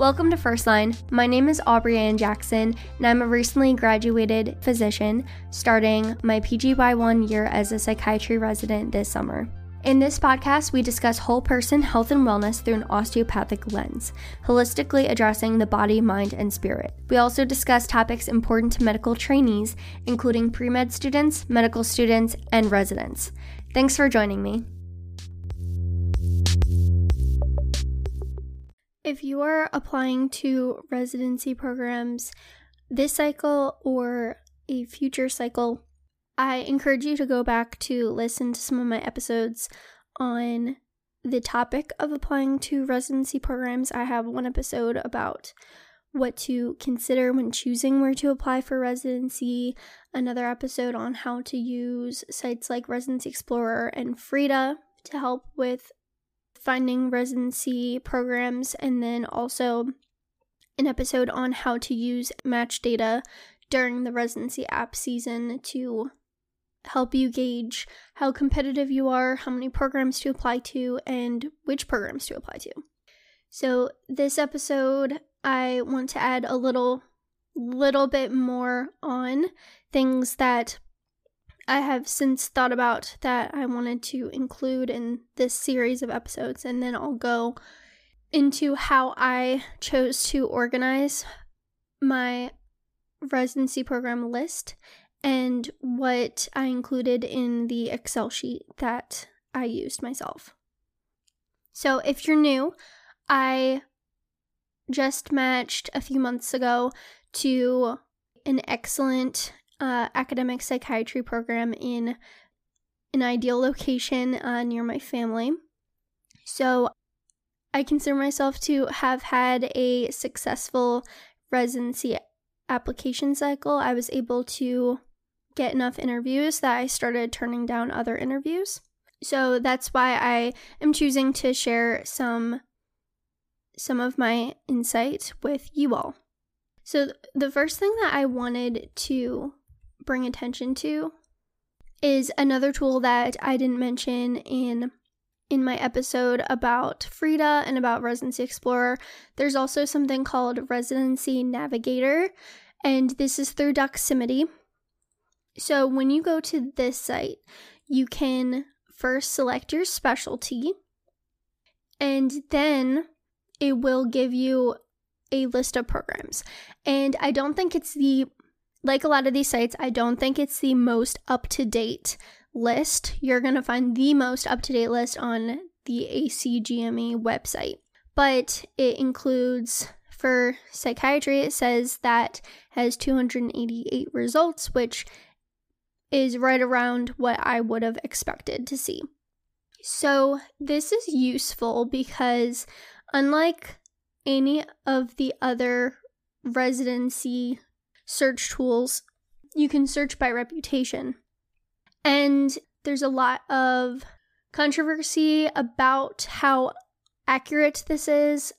Welcome to First Line. My name is Aubrey Ann Jackson, and I'm a recently graduated physician starting my PGY1 year as a psychiatry resident this summer. In this podcast, we discuss whole person health and wellness through an osteopathic lens, holistically addressing the body, mind, and spirit. We also discuss topics important to medical trainees, including pre med students, medical students, and residents. Thanks for joining me. If you are applying to residency programs this cycle or a future cycle, I encourage you to go back to listen to some of my episodes on the topic of applying to residency programs. I have one episode about what to consider when choosing where to apply for residency, another episode on how to use sites like Residency Explorer and FREIDA to help with finding residency programs, and then also an episode on how to use match data during the residency app season to help you gauge how competitive you are, how many programs to apply to, and which programs to apply to. So, this episode, I want to add a little little bit more on things that I have since thought about that I wanted to include in this series of episodes, and then I'll go into how I chose to organize my residency program list and what I included in the Excel sheet that I used myself. So, if you're new, I just matched a few months ago to an excellent uh, academic psychiatry program in an ideal location uh, near my family. So, I consider myself to have had a successful residency application cycle. I was able to get enough interviews that I started turning down other interviews. So that's why I am choosing to share some some of my insight with you all. So the first thing that I wanted to bring attention to is another tool that I didn't mention in in my episode about FREIDA and about Residency Explorer. There's also something called Residency Navigator, and this is through Doximity. So when you go to this site, you can first select your specialty and then it will give you a list of programs. And I don't think it's the like a lot of these sites, I don't think it's the most up to date list. You're going to find the most up to date list on the ACGME website. But it includes for psychiatry, it says that has 288 results, which is right around what I would have expected to see. So, this is useful because, unlike any of the other residency search tools, you can search by reputation. And there's a lot of controversy about how accurate this is.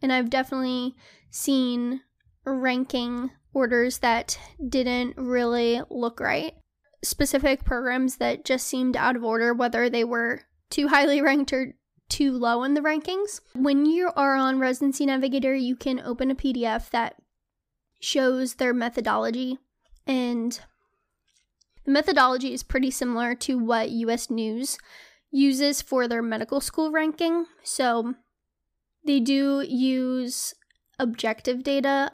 And I've definitely seen ranking orders that didn't really look right specific programs that just seemed out of order, whether they were too highly ranked or too low in the rankings. When you are on Residency Navigator, you can open a PDF that shows their methodology, and the methodology is pretty similar to what US News uses for their medical school ranking. So they do use objective data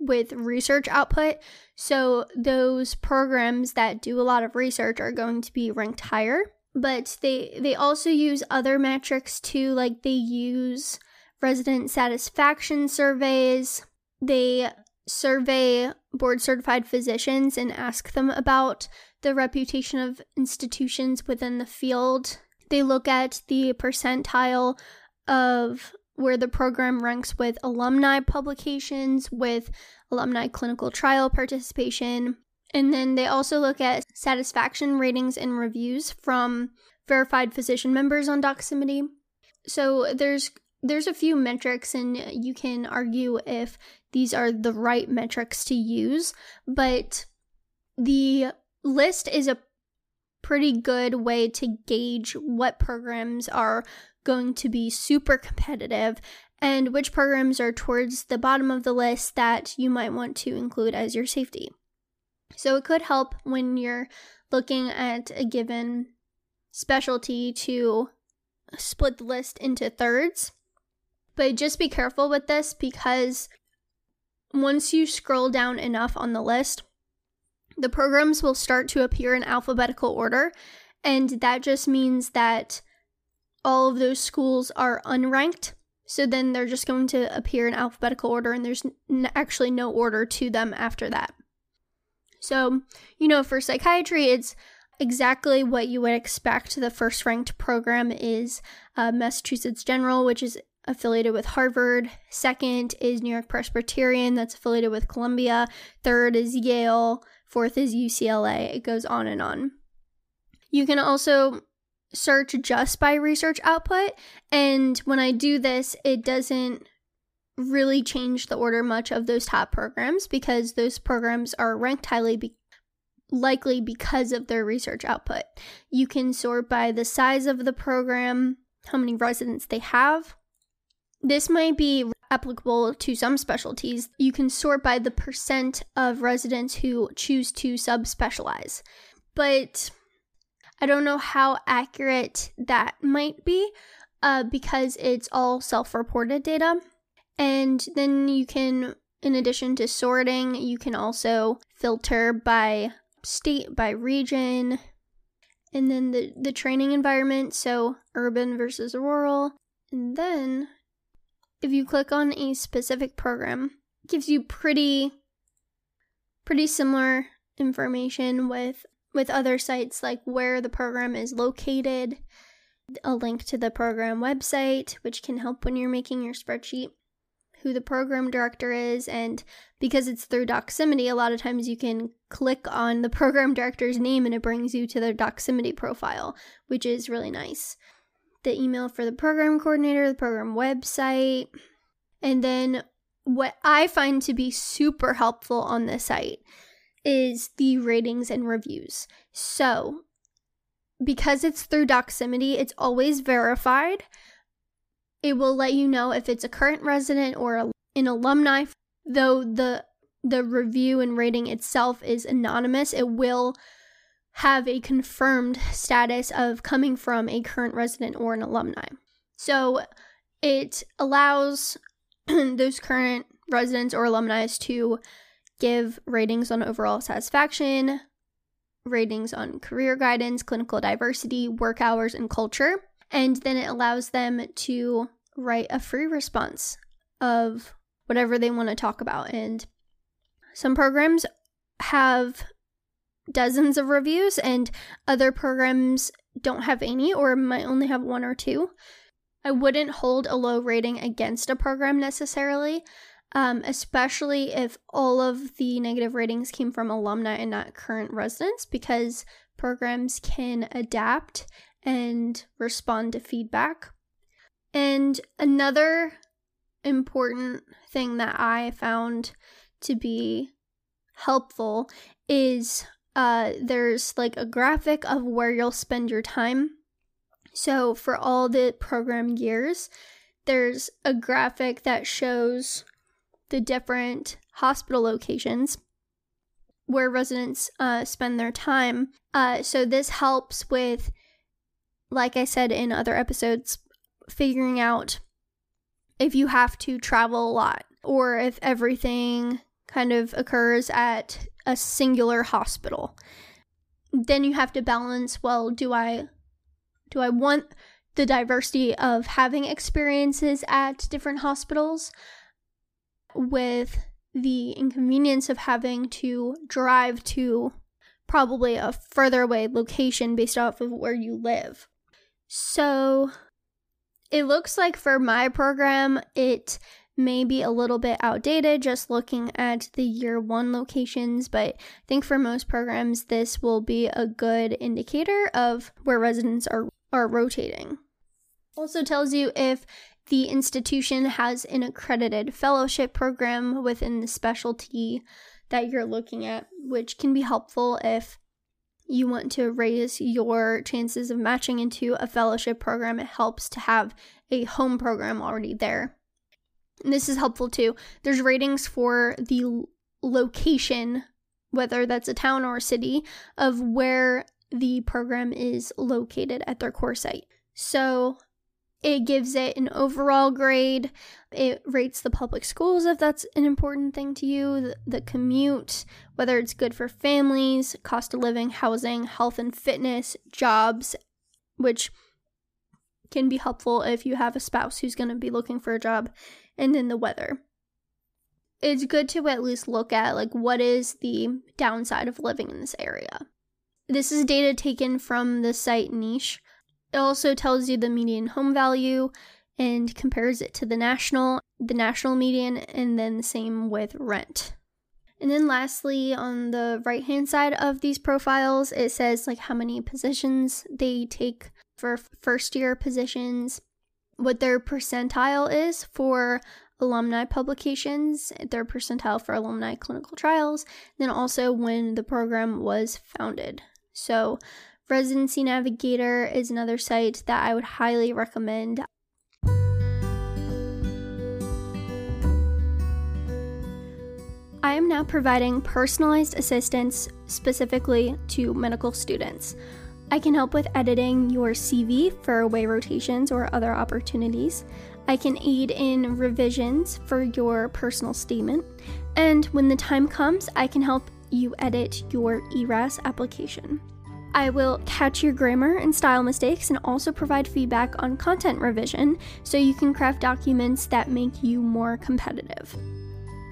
with research output. So those programs that do a lot of research are going to be ranked higher. But they they also use other metrics too, like they use resident satisfaction surveys. They survey board certified physicians and ask them about the reputation of institutions within the field. They look at the percentile of where the program ranks with alumni publications, with alumni clinical trial participation. And then they also look at satisfaction ratings and reviews from verified physician members on Doximity. So there's there's a few metrics and you can argue if these are the right metrics to use, but the list is a pretty good way to gauge what programs are going to be super competitive and which programs are towards the bottom of the list that you might want to include as your safety. So it could help when you're looking at a given specialty to split the list into thirds. But just be careful with this because once you scroll down enough on the list, the programs will start to appear in alphabetical order. And that just means that all of those schools are unranked. So then they're just going to appear in alphabetical order, and there's n- actually no order to them after that. So, you know, for psychiatry, it's exactly what you would expect. The first ranked program is uh, Massachusetts General, which is affiliated with Harvard. Second is New York Presbyterian, that's affiliated with Columbia. Third is Yale. Fourth is UCLA. It goes on and on. You can also search just by research output. And when I do this, it doesn't really change the order much of those top programs because those programs are ranked highly be- likely because of their research output. You can sort by the size of the program, how many residents they have. This might be applicable to some specialties. You can sort by the percent of residents who choose to subspecialize. But I don't know how accurate that might be uh, because it's all self reported data. And then you can, in addition to sorting, you can also filter by state, by region, and then the, the training environment, so urban versus rural. And then if you click on a specific program, it gives you pretty pretty similar information with with other sites like where the program is located, a link to the program website, which can help when you're making your spreadsheet, who the program director is, and because it's through Doximity, a lot of times you can click on the program director's name and it brings you to their Doximity profile, which is really nice. The email for the program coordinator, the program website, and then what I find to be super helpful on this site is the ratings and reviews. So, because it's through Doximity, it's always verified. It will let you know if it's a current resident or an alumni. Though the the review and rating itself is anonymous, it will have a confirmed status of coming from a current resident or an alumni. So it allows those current residents or alumni to give ratings on overall satisfaction, ratings on career guidance, clinical diversity, work hours, and culture. And then it allows them to write a free response of whatever they want to talk about. And some programs have dozens of reviews, and other programs don't have any or might only have one or two. I wouldn't hold a low rating against a program necessarily um, especially if all of the negative ratings came from alumni and not current residents, because programs can adapt and respond to feedback. And another important thing that I found to be helpful is uh, there's like a graphic of where you'll spend your time. So for all the program years, there's a graphic that shows the different hospital locations where residents uh, spend their time. Uh, so this helps with, like I said in other episodes, figuring out if you have to travel a lot or if everything kind of occurs at a singular hospital. Then you have to balance, well, do I do I want the diversity of having experiences at different hospitals with the inconvenience of having to drive to probably a further away location based off of where you live. So it looks like for my program, it may be a little bit outdated just looking at the year one locations, but I think for most programs, this will be a good indicator of where residents are, are rotating. Also tells you if the institution has an accredited fellowship program within the specialty that you're looking at, which can be helpful if you want to raise your chances of matching into a fellowship program. It helps to have a home program already there. And this is helpful too. There's ratings for the location, whether that's a town or a city, of where the program is located at their core site. So it gives it an overall grade. It rates the public schools if that's an important thing to you, the, the, commute, whether it's good for families, cost of living, housing, health and fitness, jobs, which can be helpful if you have a spouse who's going to be looking for a job, and then the weather. It's good to at least look at like what is the downside of living in this area. This is data taken from the site niche it also tells you the median home value and compares it to the national, the national median, and then the same with rent. And then lastly, on the right hand side of these profiles, it says like how many positions they take for first year positions, what their percentile is for alumni publications, their percentile for alumni clinical trials, then also when the program was founded. So Residency Navigator is another site that I would highly recommend. I am now providing personalized assistance specifically to medical students. I can help with editing your CV for away rotations or other opportunities. I can aid in revisions for your personal statement. And when the time comes, I can help you edit your ERAS application. I will catch your grammar and style mistakes and also provide feedback on content revision so you can craft documents that make you more competitive.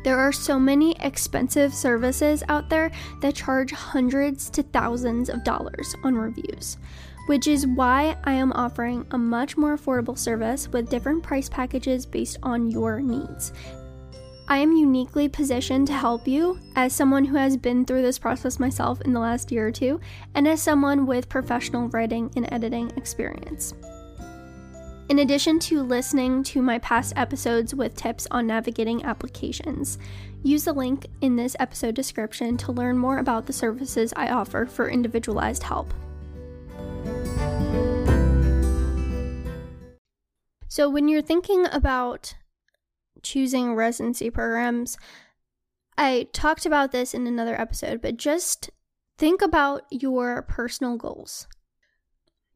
There are so many expensive services out there that charge hundreds to thousands of dollars on reviews, which is why I am offering a much more affordable service with different price packages based on your needs. I am uniquely positioned to help you as someone who has been through this process myself in the last year or two, and as someone with professional writing and editing experience. In addition to listening to my past episodes with tips on navigating applications, use the link in this episode description to learn more about the services I offer for individualized help. So, when you're thinking about choosing residency programs. I talked about this in another episode, but just think about your personal goals.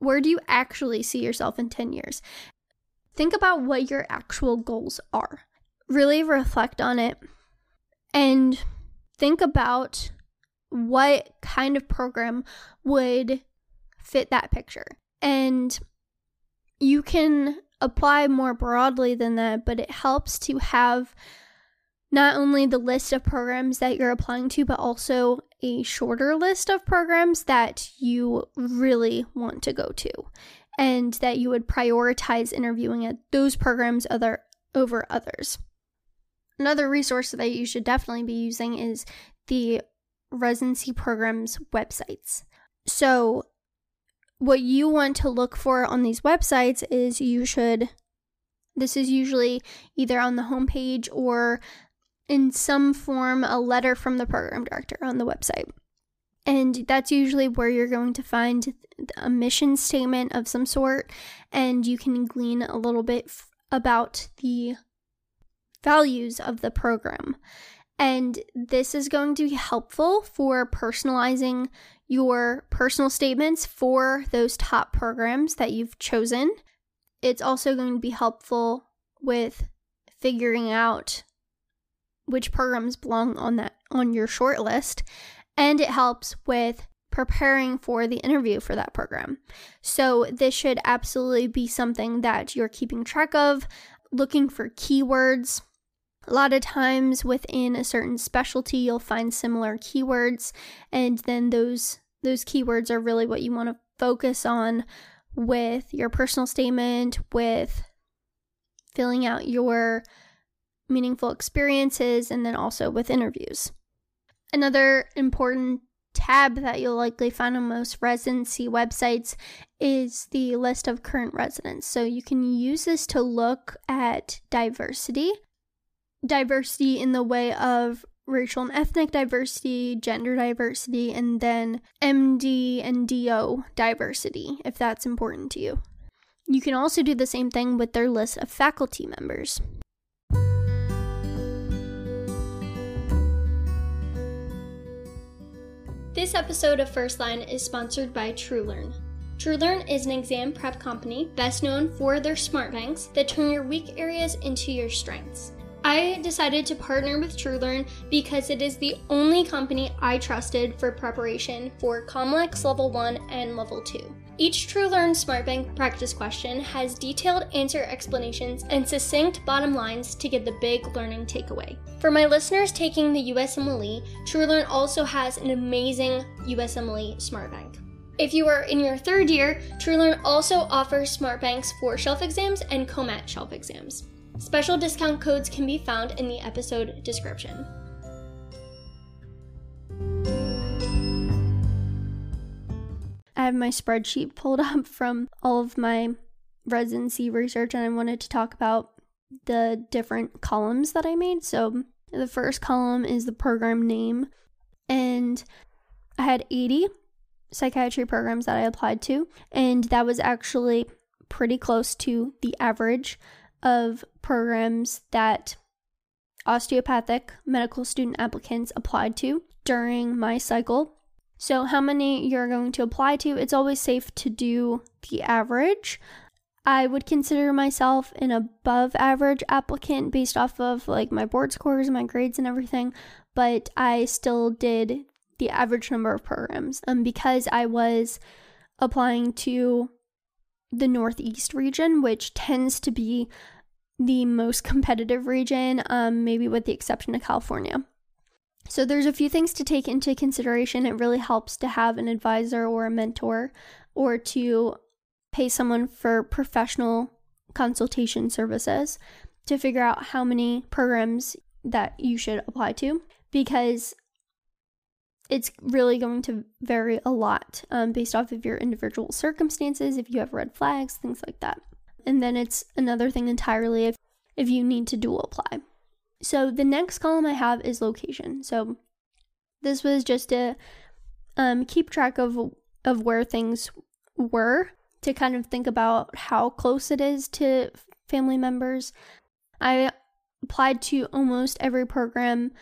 Where do you actually see yourself in 10 years? Think about what your actual goals are. Really reflect on it and think about what kind of program would fit that picture. And you can apply more broadly than that, but it helps to have not only the list of programs that you're applying to, but also a shorter list of programs that you really want to go to and that you would prioritize interviewing at those programs other over others. Another resource that you should definitely be using is the residency programs websites. So what you want to look for on these websites is you should this is usually either on the homepage or in some form a letter from the program director on the website. And that's usually where you're going to find a mission statement of some sort, and you can glean a little bit f- about the values of the program. And this is going to be helpful for personalizing your personal statements for those top programs that you've chosen. It's also going to be helpful with figuring out which programs belong on that on your short list and it helps with preparing for the interview for that program. So this should absolutely be something that you're keeping track of, looking for keywords a lot of times within a certain specialty, you'll find similar keywords, and then those those keywords are really what you want to focus on with your personal statement, with filling out your meaningful experiences, and then also with interviews. Another important tab that you'll likely find on most residency websites is the list of current residents. So you can use this to look at diversity diversity in the way of racial and ethnic diversity, gender diversity, and then MD and DO diversity, if that's important to you. You can also do the same thing with their list of faculty members. This episode of First Line is sponsored by TrueLearn. TrueLearn is an exam prep company best known for their smart banks that turn your weak areas into your strengths. I decided to partner with TrueLearn because it is the only company I trusted for preparation for COMLEX Level 1 and Level 2. Each TrueLearn SmartBank practice question has detailed answer explanations and succinct bottom lines to get the big learning takeaway. For my listeners taking the USMLE, TrueLearn also has an amazing USMLE SmartBank. If you are in your third year, TrueLearn also offers smart banks for shelf exams and COMAT shelf exams. Special discount codes can be found in the episode description. I have my spreadsheet pulled up from all of my residency research, and I wanted to talk about the different columns that I made. So, the first column is the program name, and I had 80 psychiatry programs that I applied to, and that was actually pretty close to the average of programs that osteopathic medical student applicants applied to during my cycle. So, how many you're going to apply to, it's always safe to do the average. I would consider myself an above average applicant based off of like my board scores, my grades, and everything, but I still did the average number of programs um, because I was applying to the Northeast region, which tends to be the most competitive region, um, maybe with the exception of California. So, there's a few things to take into consideration. It really helps to have an advisor or a mentor or to pay someone for professional consultation services to figure out how many programs that you should apply to because it's really going to vary a lot um, based off of your individual circumstances, if you have red flags, things like that. And then it's another thing entirely if, if you need to dual apply. So the next column I have is location. So this was just to um, keep track of of where things were to kind of think about how close it is to family members. I applied to almost every program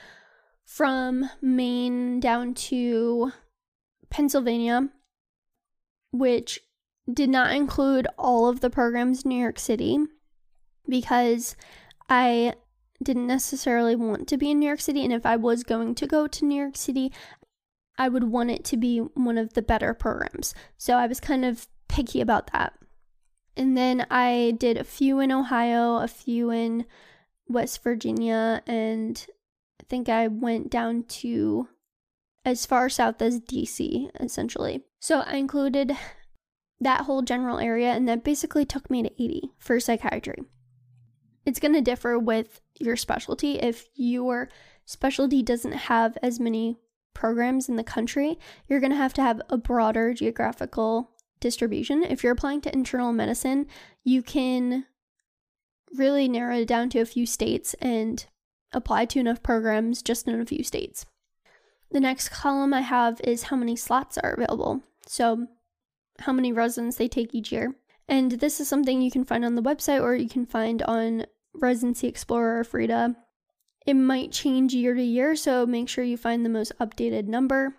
from Maine down to Pennsylvania, which did not include all of the programs in New York City because I didn't necessarily want to be in New York City. And if I was going to go to New York City, I would want it to be one of the better programs. So I was kind of picky about that. And then I did a few in Ohio, a few in West Virginia, and I think I went down to as far south as DC, essentially. So I included that whole general area, and that basically took me to 80 for psychiatry. It's going to differ with your specialty. If your specialty doesn't have as many programs in the country, you're going to have to have a broader geographical distribution. If you're applying to internal medicine, you can really narrow it down to a few states and apply to enough programs just in a few states. The next column I have is how many slots are available. So, how many residents they take each year. And this is something you can find on the website or you can find on Residency Explorer or FREIDA. It might change year to year, so make sure you find the most updated number.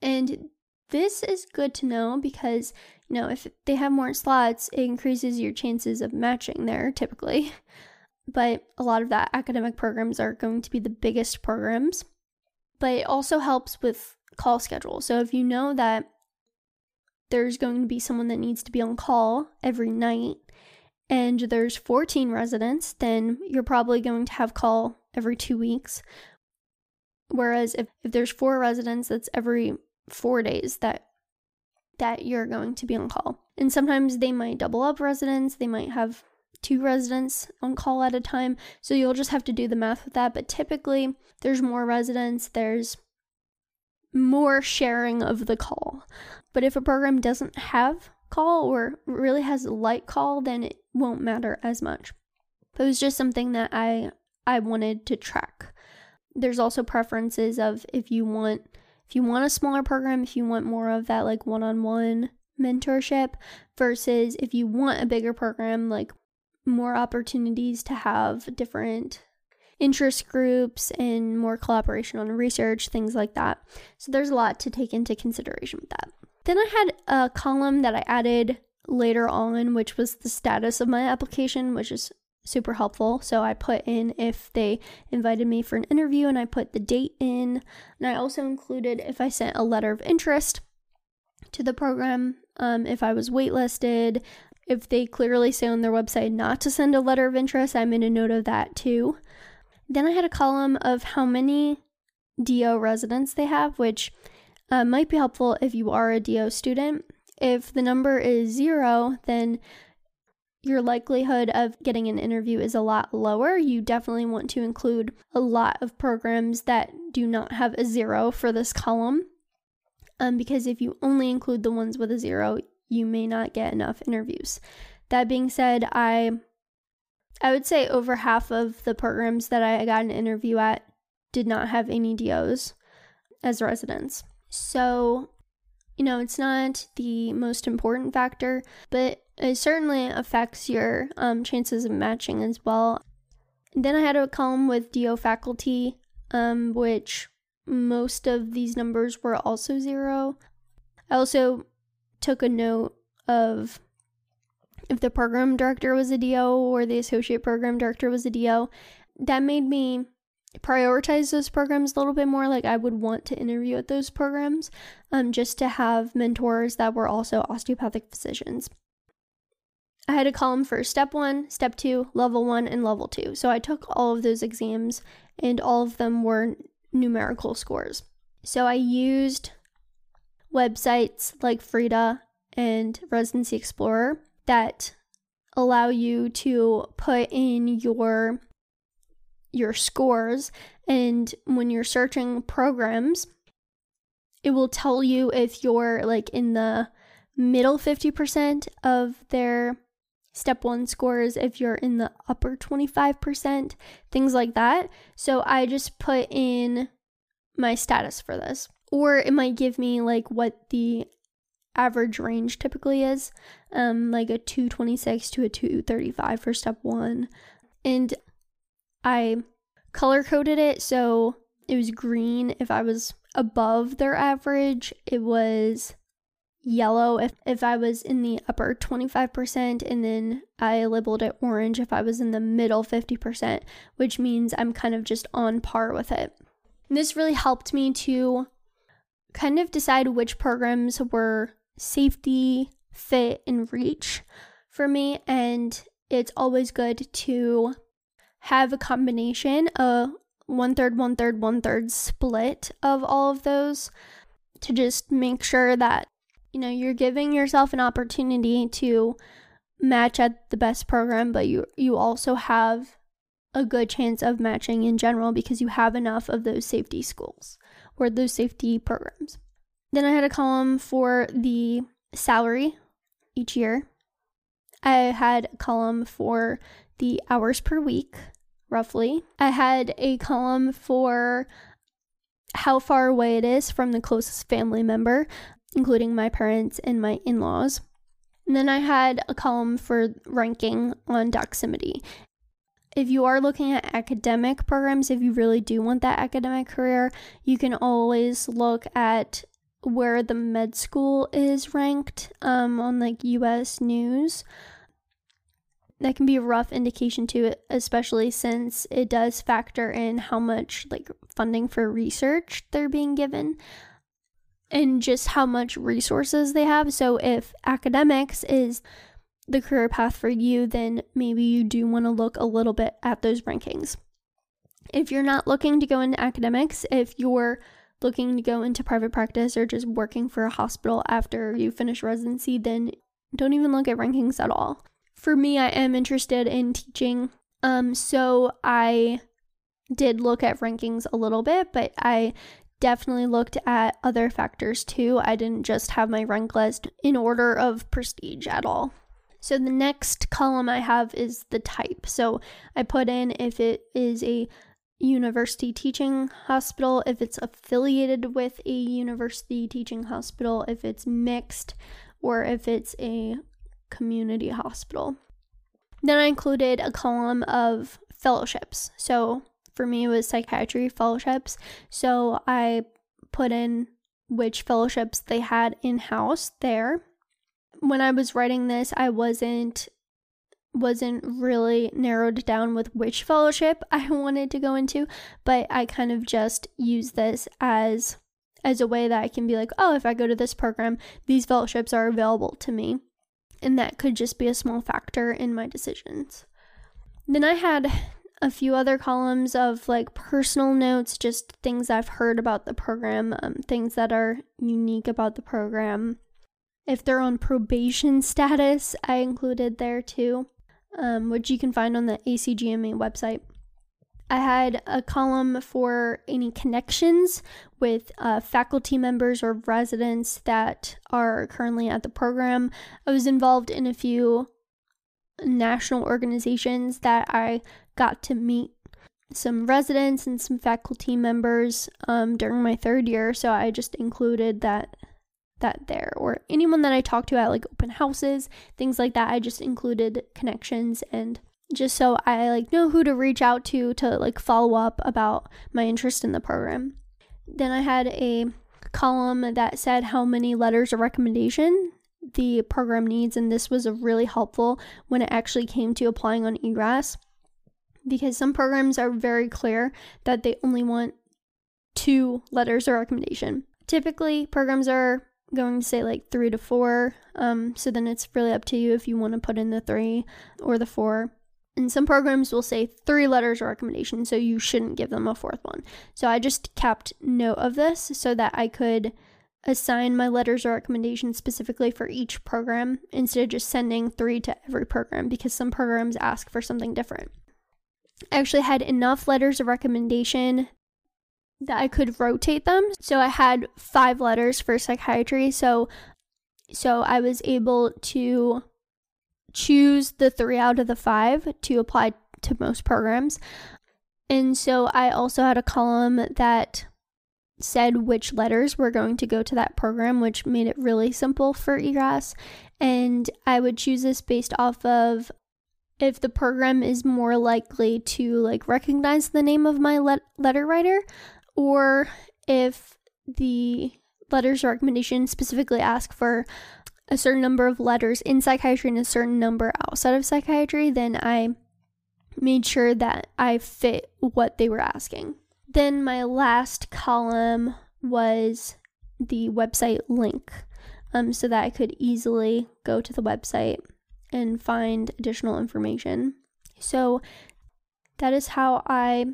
And this is good to know because, you know, if they have more slots, it increases your chances of matching there typically. but a lot of that academic programs are going to be the biggest programs. But it also helps with call schedule. So if you know that there's going to be someone that needs to be on call every night and there's 14 residents, then you're probably going to have call every two weeks. Whereas if, if there's four residents, that's every four days that that you're going to be on call. And sometimes they might double up residents, they might have two residents on call at a time. So you'll just have to do the math with that. But typically, there's more residents, there's more sharing of the call. But if a program doesn't have call or really has light call, then it won't matter as much. But it was just something that I I wanted to track. There's also preferences of if you want if you want a smaller program, if you want more of that like one-on-one mentorship versus if you want a bigger program like more opportunities to have different interest groups and more collaboration on research, things like that. So there's a lot to take into consideration with that. Then I had a column that I added later on, which was the status of my application, which is super helpful. So I put in if they invited me for an interview and I put the date in. And I also included if I sent a letter of interest to the program, um, if I was waitlisted, if they clearly say on their website not to send a letter of interest, I made a note of that too. Then I had a column of how many DO residents they have, which uh, might be helpful if you are a DO student. If the number is zero, then your likelihood of getting an interview is a lot lower. You definitely want to include a lot of programs that do not have a zero for this column. Um, because if you only include the ones with a zero, you may not get enough interviews. That being said, I I would say over half of the programs that I got an interview at did not have any DOs as residents. So, you know, it's not the most important factor, but it certainly affects your um, chances of matching as well. Then I had a column with DO faculty, um, which most of these numbers were also zero. I also took a note of if the program director was a DO or the associate program director was a DO. That made me prioritize those programs a little bit more. Like I would want to interview at those programs um, just to have mentors that were also osteopathic physicians. I had a column for step one, step two, level one, and level two. So I took all of those exams and all of them were numerical scores. So I used websites like FREIDA and Residency Explorer that allow you to put in your your scores and when you're searching programs it will tell you if you're like in the middle 50% of their step 1 scores if you're in the upper 25% things like that. So i just put in my status for this. Or it might give me like what the average range typically is um like a 226 to a 235 for step 1 and I color coded it so it was green if I was above their average it was yellow if, if I was in the upper 25%, and then I labeled it orange if I was in the middle 50%, which means I'm kind of just on par with it. And this really helped me to kind of decide which programs were safety, fit, and reach for me. And it's always good to have a combination, a one third, one third, one third split of all of those to just make sure that you know you're giving yourself an opportunity to match at the best program but you you also have a good chance of matching in general because you have enough of those safety schools or those safety programs then I had a column for the salary each year. I had a column for the hours per week, roughly. I had a column for how far away it is from the closest family member, including my parents and my in laws. And then I had a column for ranking on Doximity. If you are looking at academic programs, if you really do want that academic career, you can always look at where the med school is ranked um, on like US news. That can be a rough indication to it, especially since it does factor in how much like funding for research they're being given and just how much resources they have. So if academics is the career path for you, then maybe you do want to look a little bit at those rankings. If you're not looking to go into academics, if you're looking to go into private practice or just working for a hospital after you finish residency, then don't even look at rankings at all. For me, I am interested in teaching. Um, so I did look at rankings a little bit, but I definitely looked at other factors too. I didn't just have my rank list in order of prestige at all. So the next column I have is the type. So I put in if it is a university teaching hospital, if it's affiliated with a university teaching hospital, if it's mixed, or if it's a community hospital. Then I included a column of fellowships. So, for me, it was psychiatry fellowships. So I put in which fellowships they had in house there. When I was writing this, I wasn't wasn't really narrowed down with which fellowship I wanted to go into, but I kind of just use this as as a way that I can be like, oh, if I go to this program, these fellowships are available to me. And that could just be a small factor in my decisions. Then I had a few other columns of like personal notes, just things I've heard about the program, um, things that are unique about the program. If they're on probation status, I included there too, um, which you can find on the ACGME website. I had a column for any connections with uh, faculty members or residents that are currently at the program. I was involved in a few national organizations that I got to meet some residents and some faculty members um, during my third year, so I just included that that there or anyone that I talked to at like open houses, things like that. I just included connections and just so I like know who to reach out to to like follow up about my interest in the program. Then I had a column that said how many letters of recommendation the program needs, and this was really helpful when it actually came to applying on ERAS because some programs are very clear that they only want two letters of recommendation. Typically, programs are going to say like three to four, um, so then it's really up to you if you want to put in the three or the four. And some programs will say three letters of recommendation, so you shouldn't give them a fourth one. So I just kept note of this so that I could assign my letters of recommendation specifically for each program instead of just sending three to every program because some programs ask for something different. I actually had enough letters of recommendation that I could rotate them. So I had five letters for psychiatry. So so I was able to choose the three out of the five to apply to most programs. And so I also had a column that said which letters were going to go to that program, which made it really simple for ERAS. And I would choose this based off of if the program is more likely to like recognize the name of my let- letter writer or if the letters recommendation specifically ask for a certain number of letters in psychiatry and a certain number outside of psychiatry, then I made sure that I fit what they were asking. Then my last column was the website link um, so that I could easily go to the website and find additional information. So that is how I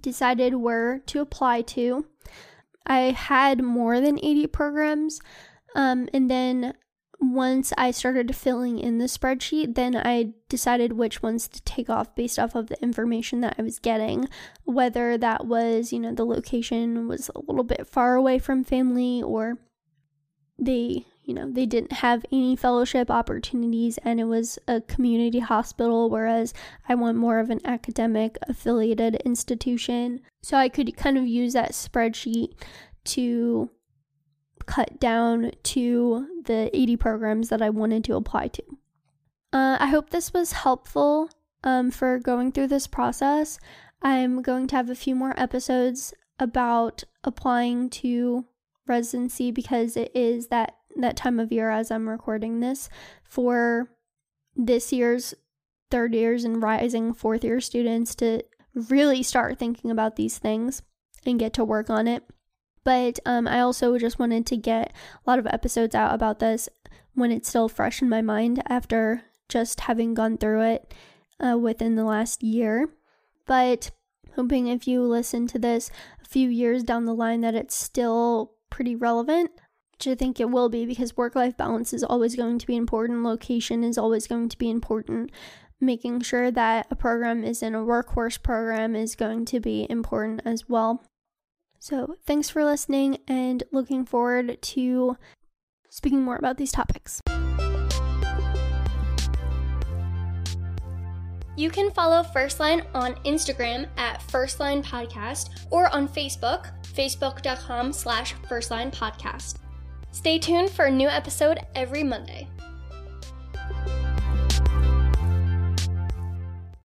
decided where to apply to. I had more than 80 programs, um, and then once I started filling in the spreadsheet, then I decided which ones to take off based off of the information that I was getting. Whether that was, you know, the location was a little bit far away from family or they you know, they didn't have any fellowship opportunities and it was a community hospital, whereas I want more of an academic affiliated institution. So I could kind of use that spreadsheet to cut down to the 80 programs that I wanted to apply to. Uh, I hope this was helpful um, for going through this process. I'm going to have a few more episodes about applying to residency because it is that that time of year as I'm recording this for this year's third years and rising fourth year students to really start thinking about these things and get to work on it. But um, I also just wanted to get a lot of episodes out about this when it's still fresh in my mind after just having gone through it uh, within the last year. But hoping if you listen to this a few years down the line that it's still pretty relevant which I think it will be because work life balance is always going to be important, location is always going to be important. Making sure that a program is in a workhorse program is going to be important as well. So, thanks for listening and looking forward to speaking more about these topics. You can follow First Line on Instagram at First Line Podcast or on Facebook, facebook.com slash First Line Podcast. Stay tuned for a new episode every Monday.